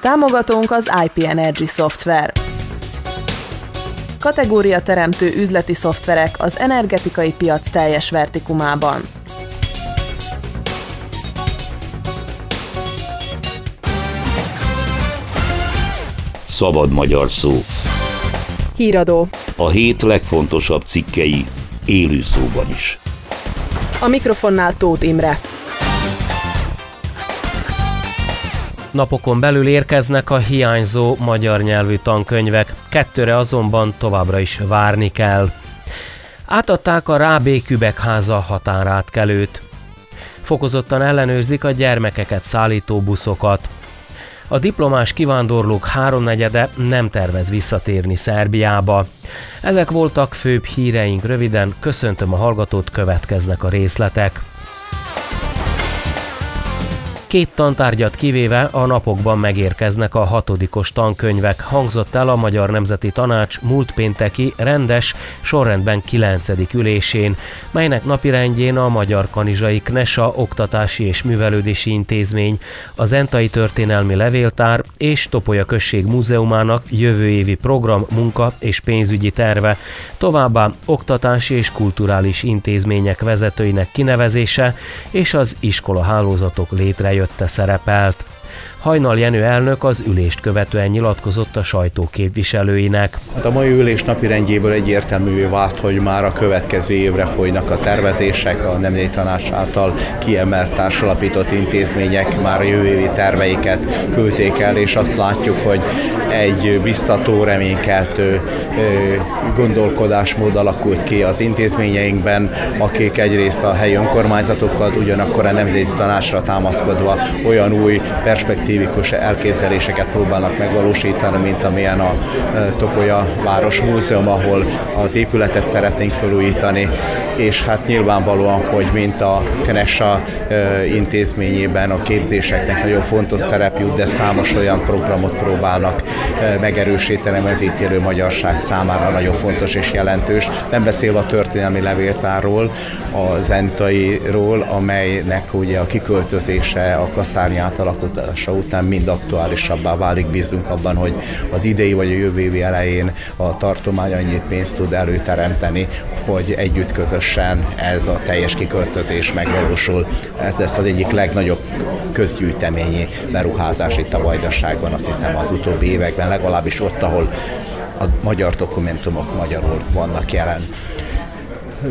Támogatónk az IP Energy Software. Kategória teremtő üzleti szoftverek az energetikai piac teljes vertikumában. Szabad magyar szó. Híradó. A hét legfontosabb cikkei élő szóban is. A mikrofonnál Tóth Imre. Napokon belül érkeznek a hiányzó magyar nyelvű tankönyvek, kettőre azonban továbbra is várni kell. Átadták a Rábé Kübekháza határátkelőt. Fokozottan ellenőrzik a gyermekeket szállító buszokat. A diplomás kivándorlók háromnegyede nem tervez visszatérni Szerbiába. Ezek voltak főbb híreink röviden, köszöntöm a hallgatót, következnek a részletek. Két tantárgyat kivéve a napokban megérkeznek a hatodikos tankönyvek, hangzott el a Magyar Nemzeti Tanács múlt pénteki rendes, sorrendben 9. ülésén, melynek napirendjén a Magyar Kanizsai Knesa Oktatási és Művelődési Intézmény, az Entai Történelmi Levéltár és Topolya Község Múzeumának jövő évi program, munka és pénzügyi terve, továbbá oktatási és kulturális intézmények vezetőinek kinevezése és az iskola hálózatok létrejötte jötte szerepelt. Hajnal Jenő elnök az ülést követően nyilatkozott a sajtó képviselőinek. Hát a mai ülés napirendjéből egyértelművé vált, hogy már a következő évre folynak a tervezések, a Nemzeti Tanács által kiemelt társalapított intézmények már a jövő évi terveiket küldték el, és azt látjuk, hogy egy biztató, reménykeltő gondolkodásmód alakult ki az intézményeinkben, akik egyrészt a helyi önkormányzatokkal, ugyanakkor a Nemzeti Tanácsra támaszkodva olyan új perspektívikus elképzeléseket próbálnak megvalósítani, mint amilyen a Topolya Város Múzeum, ahol az épületet szeretnénk felújítani, és hát nyilvánvalóan, hogy mint a Knessa intézményében a képzéseknek nagyon fontos szerep jut, de számos olyan programot próbálnak megerősíteni az itt élő magyarság számára nagyon fontos és jelentős. Nem beszélve a történelmi levéltárról, az Entairól, amelynek ugye a kiköltözése, a kaszárnyi átalakulása után mind aktuálisabbá válik. Bízunk abban, hogy az idei vagy a jövő évi elején a tartomány annyi pénzt tud előteremteni, hogy együtt közösen ez a teljes kiköltözés megvalósul. Ez lesz az egyik legnagyobb közgyűjteményi beruházás itt a Vajdaságban, azt hiszem az utóbbi években, legalábbis ott, ahol a magyar dokumentumok magyarul vannak jelen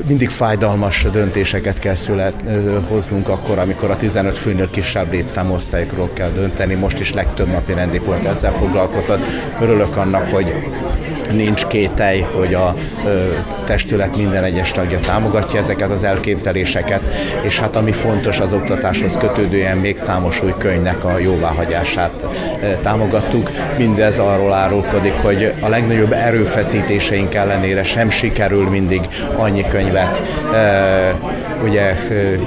mindig fájdalmas döntéseket kell szület, hoznunk akkor, amikor a 15 főnél kisebb létszámosztályokról kell dönteni. Most is legtöbb napi rendi pont ezzel foglalkozott. Örülök annak, hogy nincs kételj, hogy a testület minden egyes tagja támogatja ezeket az elképzeléseket, és hát ami fontos az oktatáshoz kötődően még számos új könyvnek a jóváhagyását támogattuk. Mindez arról árulkodik, hogy a legnagyobb erőfeszítéseink ellenére sem sikerül mindig annyi könyvet ugye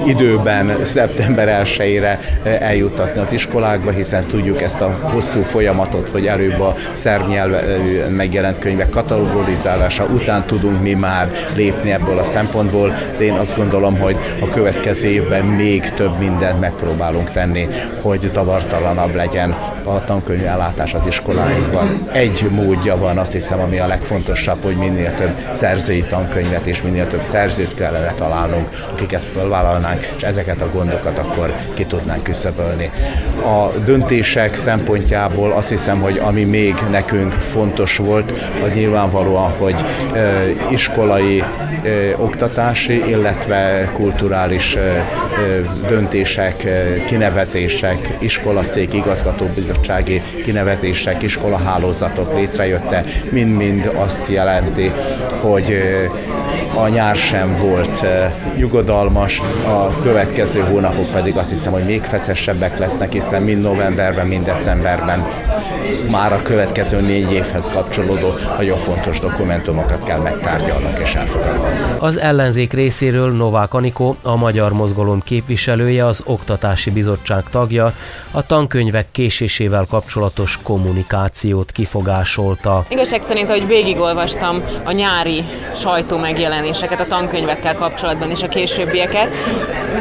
időben, szeptember 1-ére eljutatni az iskolákba, hiszen tudjuk ezt a hosszú folyamatot, hogy előbb a szerb nyelven megjelent könyvek katalogolizálása után tudunk mi már lépni ebből a szempontból, de én azt gondolom, hogy a következő évben még több mindent megpróbálunk tenni, hogy zavartalanabb legyen a tankönyv ellátás az iskoláinkban. Egy módja van, azt hiszem, ami a legfontosabb, hogy minél több szerzői tankönyvet és minél több szerzőt kellene találnunk, akik ezt felvállalnánk, és ezeket a gondokat akkor ki tudnánk küszöbölni. A döntések szempontjából azt hiszem, hogy ami még nekünk fontos volt, az nyilvánvalóan, hogy iskolai, oktatási, illetve kulturális döntések, kinevezések, iskolaszék, igazgatóbizottsági kinevezések, iskolahálózatok létrejötte, mind-mind azt jelenti, hogy a nyár sem volt nyugodalmas, a következő hónapok pedig azt hiszem, hogy még feszesebbek lesznek, hiszen mind novemberben, mind decemberben már a következő négy évhez kapcsolódó nagyon fontos dokumentumokat kell megtárgyalnunk és elfogadnunk. Az ellenzék részéről Novák Anikó, a Magyar Mozgalom képviselője, az Oktatási Bizottság tagja, a tankönyvek késésével kapcsolatos kommunikációt kifogásolta. Igazság szerint, hogy végigolvastam a nyári sajtó megjelenéseket a tankönyvekkel kapcsolatban és a későbbieket.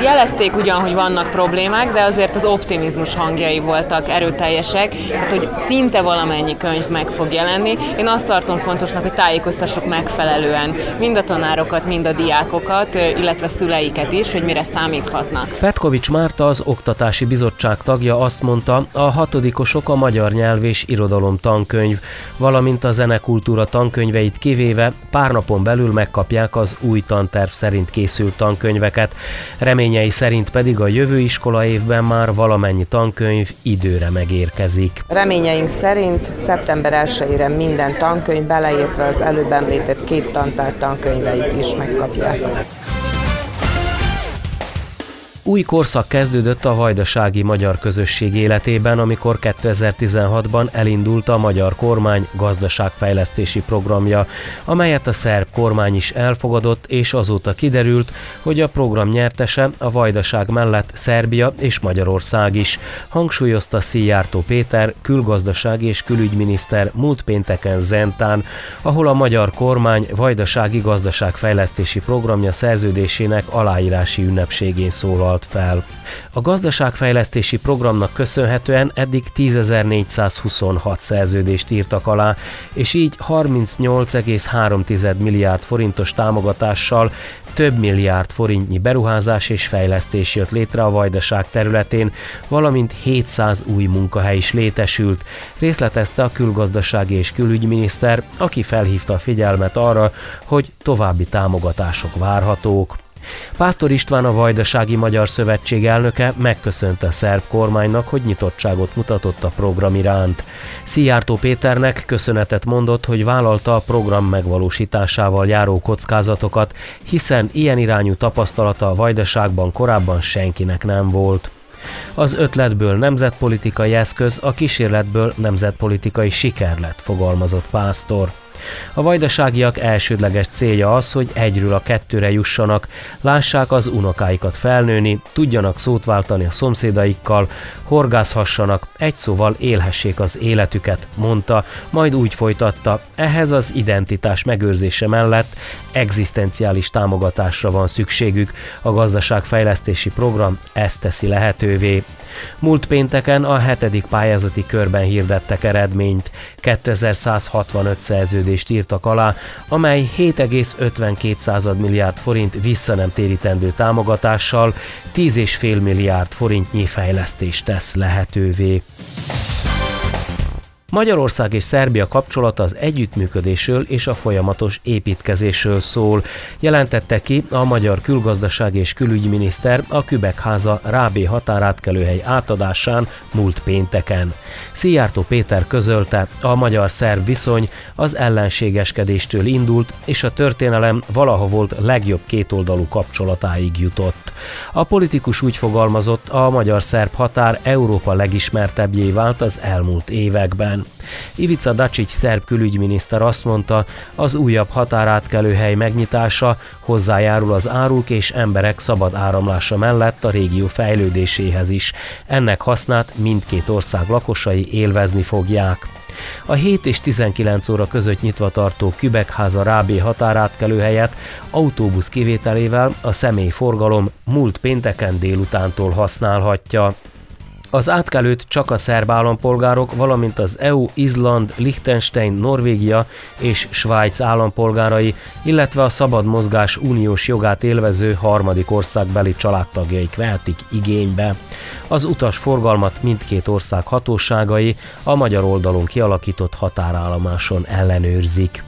Jelezték ugyan, hogy vannak problémák, de azért az optimizmus hangjai voltak erőteljesek, hát hogy szinte valamennyi könyv meg fog jelenni. Én azt tartom fontosnak, hogy tájékoztassuk megfelelően mind a tanárokat, mind a diákokat, illetve szüleiket is, hogy mire számíthatnak. Petkovics Márta az Oktatási Bizottság tagja azt mondta, a hatodikosok a magyar nyelv és irodalom tankönyv, valamint a zenekultúra tankönyveit kivéve pár napon belül megkapják az új tanterv szerint készült tankönyveket. Reményei szerint pedig a jövő iskola évben már valamennyi tankönyv időre megérkezik. Reményeink szerint szeptember 1-ére minden tankönyv, beleértve az előbb említett két tantár tankönyveit is megkapják. Új korszak kezdődött a vajdasági magyar közösség életében, amikor 2016-ban elindult a magyar kormány gazdaságfejlesztési programja, amelyet a szerb kormány is elfogadott, és azóta kiderült, hogy a program nyertese a vajdaság mellett Szerbia és Magyarország is, hangsúlyozta Szijjártó Péter, külgazdasági és külügyminiszter múlt pénteken Zentán, ahol a magyar kormány vajdasági gazdaságfejlesztési programja szerződésének aláírási ünnepségén szólalt szólalt fel. A gazdaságfejlesztési programnak köszönhetően eddig 10.426 szerződést írtak alá, és így 38,3 milliárd forintos támogatással több milliárd forintnyi beruházás és fejlesztés jött létre a vajdaság területén, valamint 700 új munkahely is létesült, részletezte a külgazdasági és külügyminiszter, aki felhívta a figyelmet arra, hogy további támogatások várhatók. Pásztor István a Vajdasági Magyar Szövetség elnöke megköszönte a szerb kormánynak, hogy nyitottságot mutatott a program iránt. Szijjártó Péternek köszönetet mondott, hogy vállalta a program megvalósításával járó kockázatokat, hiszen ilyen irányú tapasztalata a Vajdaságban korábban senkinek nem volt. Az ötletből nemzetpolitikai eszköz, a kísérletből nemzetpolitikai siker lett, fogalmazott Pásztor. A vajdaságiak elsődleges célja az, hogy egyről a kettőre jussanak, lássák az unokáikat felnőni, tudjanak szót váltani a szomszédaikkal, horgászhassanak, egy szóval élhessék az életüket, mondta, majd úgy folytatta, ehhez az identitás megőrzése mellett egzisztenciális támogatásra van szükségük, a gazdaságfejlesztési program ezt teszi lehetővé. Múlt pénteken a hetedik pályázati körben hirdettek eredményt. 2165 szerződést írtak alá, amely 7,52 milliárd forint vissza nem térítendő támogatással 10,5 milliárd forintnyi fejlesztést tesz lehetővé. Magyarország és Szerbia kapcsolata az együttműködésről és a folyamatos építkezésről szól, jelentette ki a magyar külgazdaság és külügyminiszter a Kübekháza Rábé határátkelőhely átadásán múlt pénteken. Szijjártó Péter közölte, a magyar-szerb viszony az ellenségeskedéstől indult, és a történelem valaha volt legjobb kétoldalú kapcsolatáig jutott. A politikus úgy fogalmazott, a magyar-szerb határ Európa legismertebbjé vált az elmúlt években. Ivica Dacsics szerb külügyminiszter azt mondta, az újabb határátkelőhely megnyitása hozzájárul az áruk és emberek szabad áramlása mellett a régió fejlődéséhez is. Ennek hasznát mindkét ország lakosai élvezni fogják. A 7 és 19 óra között nyitva tartó Kübekháza Rábé határátkelő helyet autóbusz kivételével a személyforgalom múlt pénteken délutántól használhatja. Az átkelőt csak a szerb állampolgárok, valamint az EU, Izland, Liechtenstein, Norvégia és Svájc állampolgárai, illetve a szabad mozgás uniós jogát élvező harmadik országbeli családtagjaik vehetik igénybe. Az utas forgalmat mindkét ország hatóságai a magyar oldalon kialakított határállomáson ellenőrzik.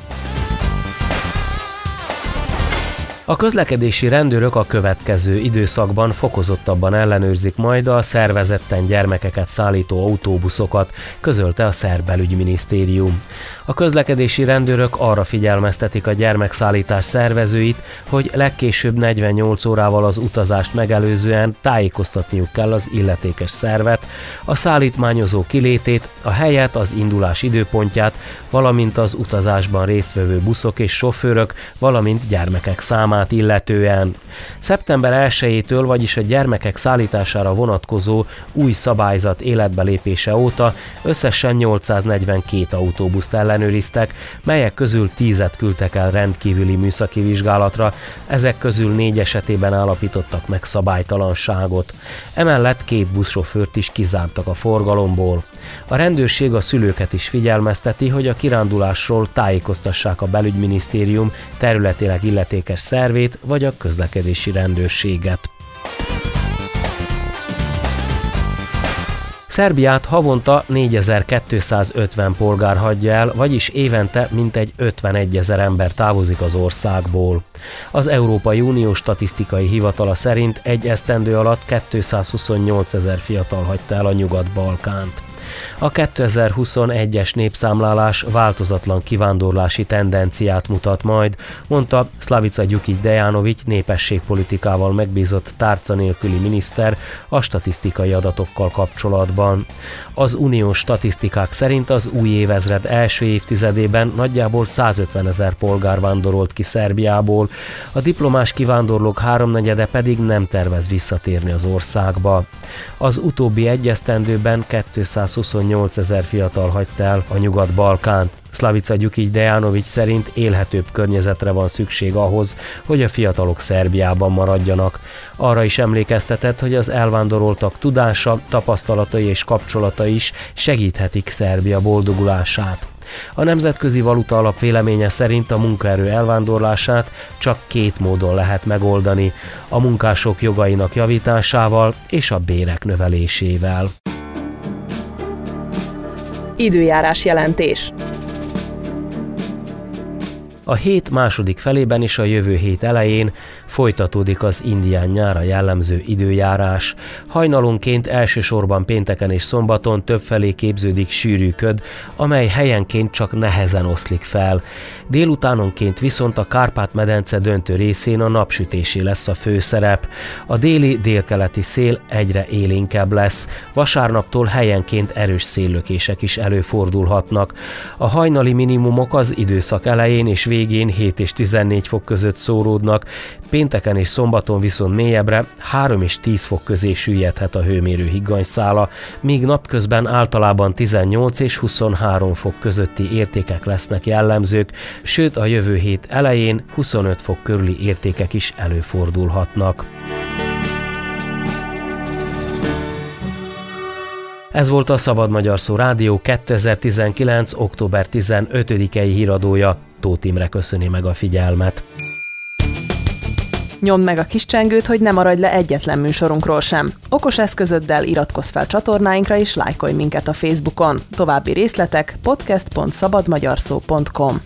A közlekedési rendőrök a következő időszakban fokozottabban ellenőrzik majd a szervezetten gyermekeket szállító autóbuszokat, közölte a szerb belügyminisztérium. A közlekedési rendőrök arra figyelmeztetik a gyermekszállítás szervezőit, hogy legkésőbb 48 órával az utazást megelőzően tájékoztatniuk kell az illetékes szervet, a szállítmányozó kilétét, a helyet, az indulás időpontját, valamint az utazásban résztvevő buszok és sofőrök, valamint gyermekek számát illetően. Szeptember 1-től, vagyis a gyermekek szállítására vonatkozó új szabályzat életbe lépése óta összesen 842 autóbuszt ellenőriztek, melyek közül 10-et küldtek el rendkívüli műszaki vizsgálatra, ezek közül négy esetében állapítottak meg szabálytalanságot. Emellett két buszsofőrt is kizártak a forgalomból. A rendőrség a szülőket is figyelmezteti, hogy a kirándulásról tájékoztassák a belügyminisztérium területileg illetékes szervét vagy a közlekedési rendőrséget. Szerbiát havonta 4250 polgár hagyja el, vagyis évente mintegy 51 ezer ember távozik az országból. Az Európai Unió statisztikai hivatala szerint egy esztendő alatt 228 ezer fiatal hagyta el a Nyugat-Balkánt. A 2021-es népszámlálás változatlan kivándorlási tendenciát mutat majd, mondta Slavica Gyukic Dejanovic népességpolitikával megbízott tárca nélküli miniszter a statisztikai adatokkal kapcsolatban. Az uniós statisztikák szerint az új évezred első évtizedében nagyjából 150 ezer polgár vándorolt ki Szerbiából, a diplomás kivándorlók háromnegyede pedig nem tervez visszatérni az országba. Az utóbbi egyesztendőben 228 ezer fiatal hagyta el a Nyugat-Balkánt. Slavica Gyukic Dejanovic szerint élhetőbb környezetre van szükség ahhoz, hogy a fiatalok Szerbiában maradjanak. Arra is emlékeztetett, hogy az elvándoroltak tudása, tapasztalatai és kapcsolata is segíthetik Szerbia boldogulását. A Nemzetközi Valuta Alap véleménye szerint a munkaerő elvándorlását csak két módon lehet megoldani, a munkások jogainak javításával és a bérek növelésével. Időjárás jelentés. A hét második felében és a jövő hét elején Folytatódik az indián nyára jellemző időjárás. Hajnalonként elsősorban pénteken és szombaton többfelé képződik sűrű köd, amely helyenként csak nehezen oszlik fel. Délutánonként viszont a Kárpát-medence döntő részén a napsütésé lesz a főszerep. A déli délkeleti szél egyre élénkebb lesz. Vasárnaptól helyenként erős széllökések is előfordulhatnak. A hajnali minimumok az időszak elején és végén 7 és 14 fok között szóródnak, Pénteken és szombaton viszont mélyebbre 3 és 10 fok közé süllyedhet a hőmérő higganyszála, míg napközben általában 18 és 23 fok közötti értékek lesznek jellemzők, sőt a jövő hét elején 25 fok körüli értékek is előfordulhatnak. Ez volt a Szabad Magyar Szó Rádió 2019. október 15-i híradója. Tóth Imre köszöni meg a figyelmet. Nyomd meg a kis csengőt, hogy ne maradj le egyetlen műsorunkról sem. Okos eszközöddel iratkozz fel csatornáinkra és lájkolj minket a Facebookon. További részletek podcast.szabadmagyarszó.com